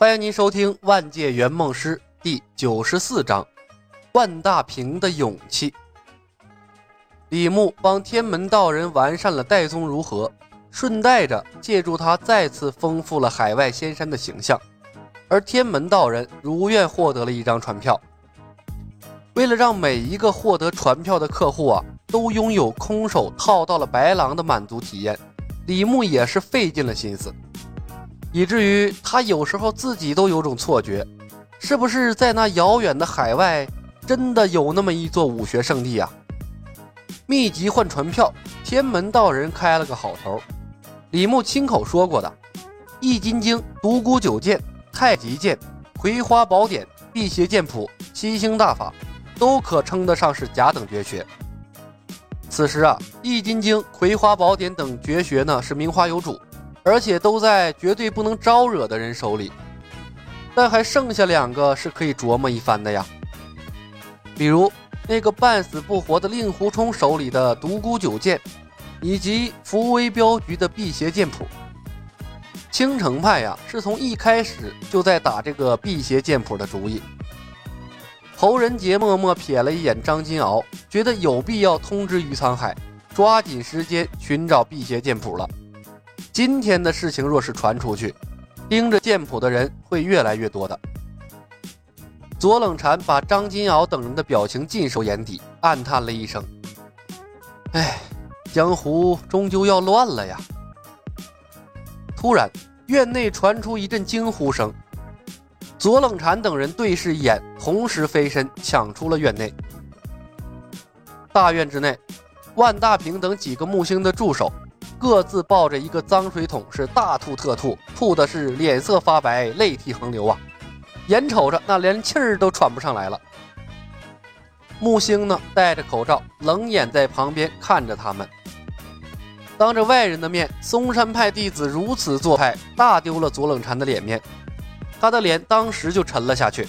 欢迎您收听《万界圆梦师》第九十四章《万大平的勇气》。李牧帮天门道人完善了戴宗如何，顺带着借助他再次丰富了海外仙山的形象，而天门道人如愿获得了一张船票。为了让每一个获得船票的客户啊都拥有空手套到了白狼的满足体验，李牧也是费尽了心思。以至于他有时候自己都有种错觉，是不是在那遥远的海外真的有那么一座武学圣地啊？秘籍换船票，天门道人开了个好头。李牧亲口说过的，《易筋经》《独孤九剑》《太极剑》《葵花宝典》《辟邪剑谱》《七星大法》，都可称得上是甲等绝学。此时啊，《易筋经》《葵花宝典》等绝学呢是名花有主。而且都在绝对不能招惹的人手里，但还剩下两个是可以琢磨一番的呀。比如那个半死不活的令狐冲手里的独孤九剑，以及福威镖局的辟邪剑谱。青城派呀，是从一开始就在打这个辟邪剑谱的主意。侯仁杰默默瞥了一眼张金鳌，觉得有必要通知于沧海，抓紧时间寻找辟邪剑谱了。今天的事情若是传出去，盯着剑谱的人会越来越多的。左冷禅把张金鳌等人的表情尽收眼底，暗叹了一声：“哎，江湖终究要乱了呀！”突然，院内传出一阵惊呼声，左冷禅等人对视一眼，同时飞身抢出了院内。大院之内，万大平等几个木星的助手。各自抱着一个脏水桶，是大吐特吐，吐的是脸色发白，泪涕横流啊！眼瞅着那连气儿都喘不上来了。木星呢，戴着口罩，冷眼在旁边看着他们。当着外人的面，嵩山派弟子如此做派，大丢了左冷禅的脸面。他的脸当时就沉了下去。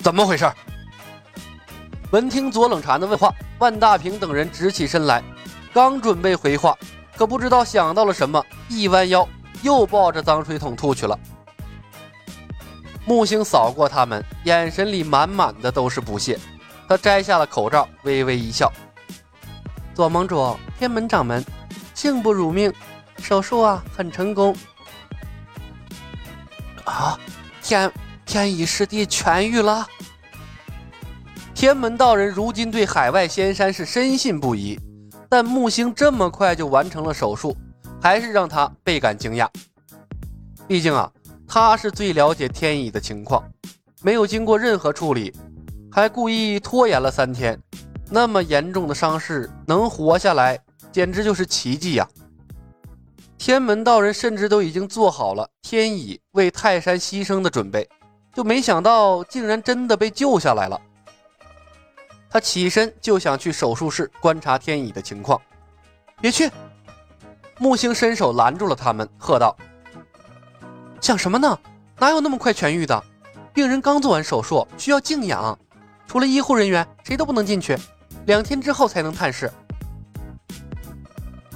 怎么回事？闻听左冷禅的问话，万大平等人直起身来。刚准备回话，可不知道想到了什么，一弯腰又抱着脏水桶吐去了。木星扫过他们，眼神里满满的都是不屑。他摘下了口罩，微微一笑：“左盟主，天门掌门，幸不辱命，手术啊很成功。”啊，天天乙师弟痊愈了。天门道人如今对海外仙山是深信不疑。但木星这么快就完成了手术，还是让他倍感惊讶。毕竟啊，他是最了解天乙的情况，没有经过任何处理，还故意拖延了三天，那么严重的伤势能活下来，简直就是奇迹呀！天门道人甚至都已经做好了天乙为泰山牺牲的准备，就没想到竟然真的被救下来了。他起身就想去手术室观察天乙的情况，别去！木星伸手拦住了他们，喝道：“想什么呢？哪有那么快痊愈的？病人刚做完手术，需要静养，除了医护人员，谁都不能进去，两天之后才能探视。”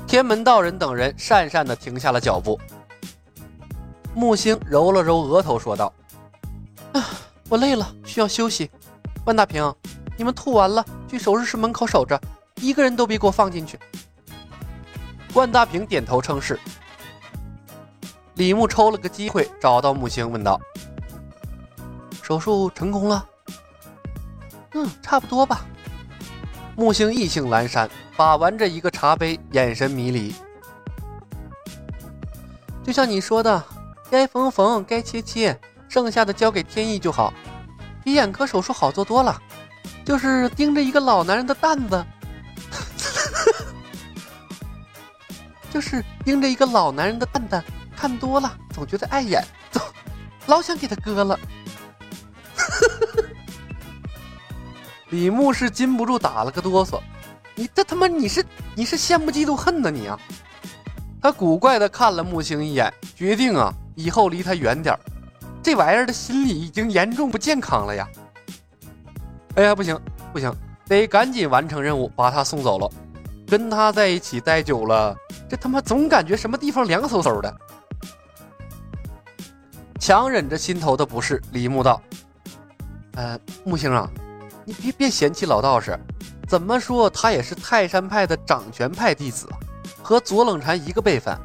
天门道人等人讪讪地停下了脚步。木星揉了揉额头，说道：“啊，我累了，需要休息。万大平。”你们吐完了，去手术室门口守着，一个人都别给我放进去。万大平点头称是。李牧抽了个机会找到木星，问道：“手术成功了？”“嗯，差不多吧。”木星意兴阑珊，把玩着一个茶杯，眼神迷离。就像你说的，该缝缝，该切切，剩下的交给天意就好，比眼科手术好做多了。就是盯着一个老男人的蛋子，就是盯着一个老男人的蛋蛋看多了，总觉得碍眼，总老想给他割了。李牧是禁不住打了个哆嗦，你这他妈你是你是羡慕嫉妒恨呢你啊！他古怪的看了木星一眼，决定啊以后离他远点儿这玩意儿的心理已经严重不健康了呀。哎呀，不行不行，得赶紧完成任务，把他送走了。跟他在一起待久了，这他妈总感觉什么地方凉飕飕的。强忍着心头的不适，李牧道：“呃，木星啊，你别别嫌弃老道士，怎么说他也是泰山派的掌权派弟子，和左冷禅一个辈分，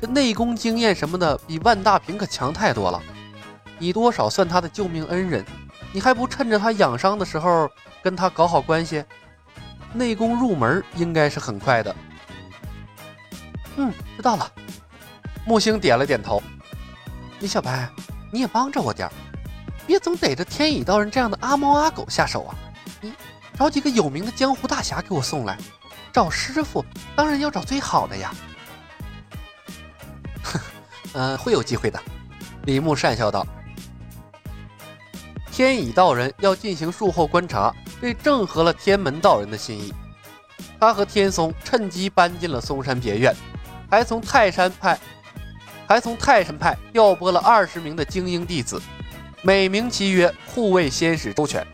这内功经验什么的比万大平可强太多了。你多少算他的救命恩人，你还不趁着他养伤的时候跟他搞好关系？内功入门应该是很快的。”嗯，知道了。木星点了点头。李小白，你也帮着我点儿，别总逮着天乙道人这样的阿猫阿狗下手啊！你找几个有名的江湖大侠给我送来。找师傅当然要找最好的呀。哼，嗯，会有机会的。李牧讪笑道。天乙道人要进行术后观察，这正合了天门道人的心意。他和天松趁机搬进了嵩山别院。还从泰山派，还从泰山派调拨了二十名的精英弟子，美名其曰护卫仙使周全。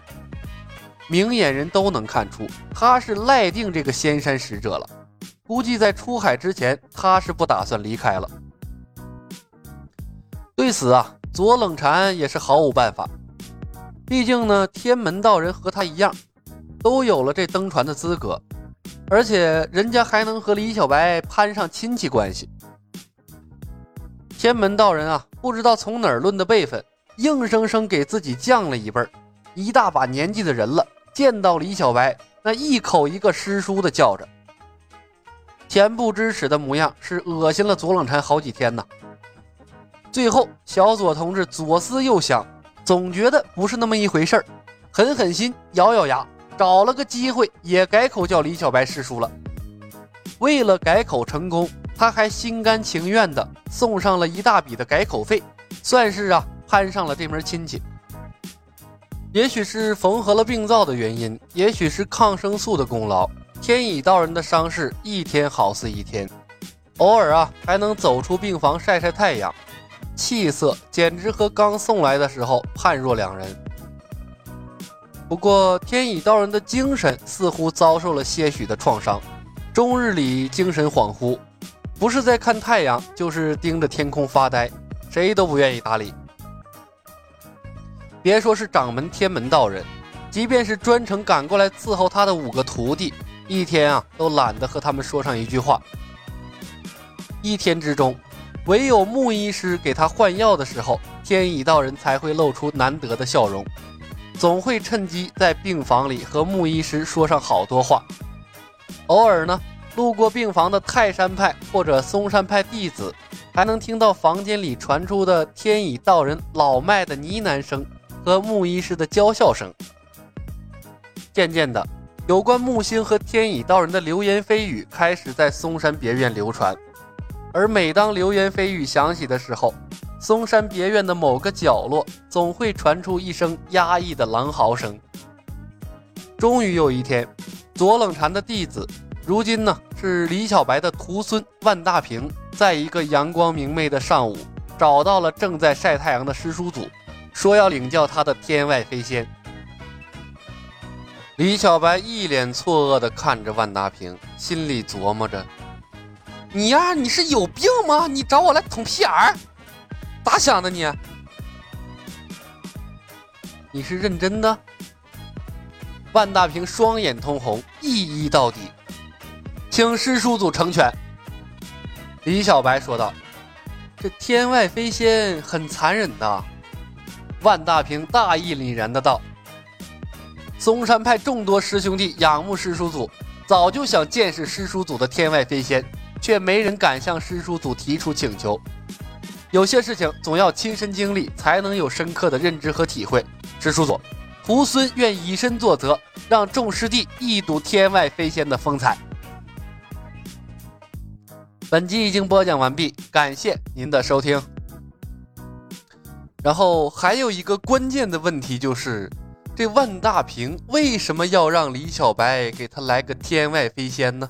明眼人都能看出，他是赖定这个仙山使者了。估计在出海之前，他是不打算离开了。对此啊，左冷禅也是毫无办法。毕竟呢，天门道人和他一样，都有了这登船的资格。而且人家还能和李小白攀上亲戚关系。天门道人啊，不知道从哪儿论的辈分，硬生生给自己降了一辈儿。一大把年纪的人了，见到李小白，那一口一个师叔的叫着，恬不知耻的模样，是恶心了左冷禅好几天呢。最后，小左同志左思右想，总觉得不是那么一回事儿，狠狠心，咬咬牙。找了个机会，也改口叫李小白师叔了。为了改口成功，他还心甘情愿地送上了一大笔的改口费，算是啊攀上了这门亲戚。也许是缝合了病灶的原因，也许是抗生素的功劳，天乙道人的伤势一天好似一天，偶尔啊还能走出病房晒晒太阳，气色简直和刚送来的时候判若两人。不过，天乙道人的精神似乎遭受了些许的创伤，终日里精神恍惚，不是在看太阳，就是盯着天空发呆，谁都不愿意搭理。别说是掌门天门道人，即便是专程赶过来伺候他的五个徒弟，一天啊都懒得和他们说上一句话。一天之中，唯有木医师给他换药的时候，天乙道人才会露出难得的笑容。总会趁机在病房里和穆医师说上好多话。偶尔呢，路过病房的泰山派或者嵩山派弟子，还能听到房间里传出的天乙道人老迈的呢喃声和穆医师的娇笑声。渐渐的，有关木星和天乙道人的流言蜚语开始在嵩山别院流传。而每当流言蜚语响起的时候，嵩山别院的某个角落，总会传出一声压抑的狼嚎声。终于有一天，左冷禅的弟子，如今呢是李小白的徒孙万大平，在一个阳光明媚的上午，找到了正在晒太阳的师叔祖，说要领教他的天外飞仙。李小白一脸错愕地看着万大平，心里琢磨着：“你呀，你是有病吗？你找我来捅屁眼儿？”咋想的你？你是认真的？万大平双眼通红，一一到底，请师叔祖成全。李小白说道：“这天外飞仙很残忍的。”万大平大义凛然的道：“嵩山派众多师兄弟仰慕师叔祖，早就想见识师叔祖的天外飞仙，却没人敢向师叔祖提出请求。”有些事情总要亲身经历，才能有深刻的认知和体会。师叔祖，徒孙愿以身作则，让众师弟一睹天外飞仙的风采。本集已经播讲完毕，感谢您的收听。然后还有一个关键的问题就是，这万大平为什么要让李小白给他来个天外飞仙呢？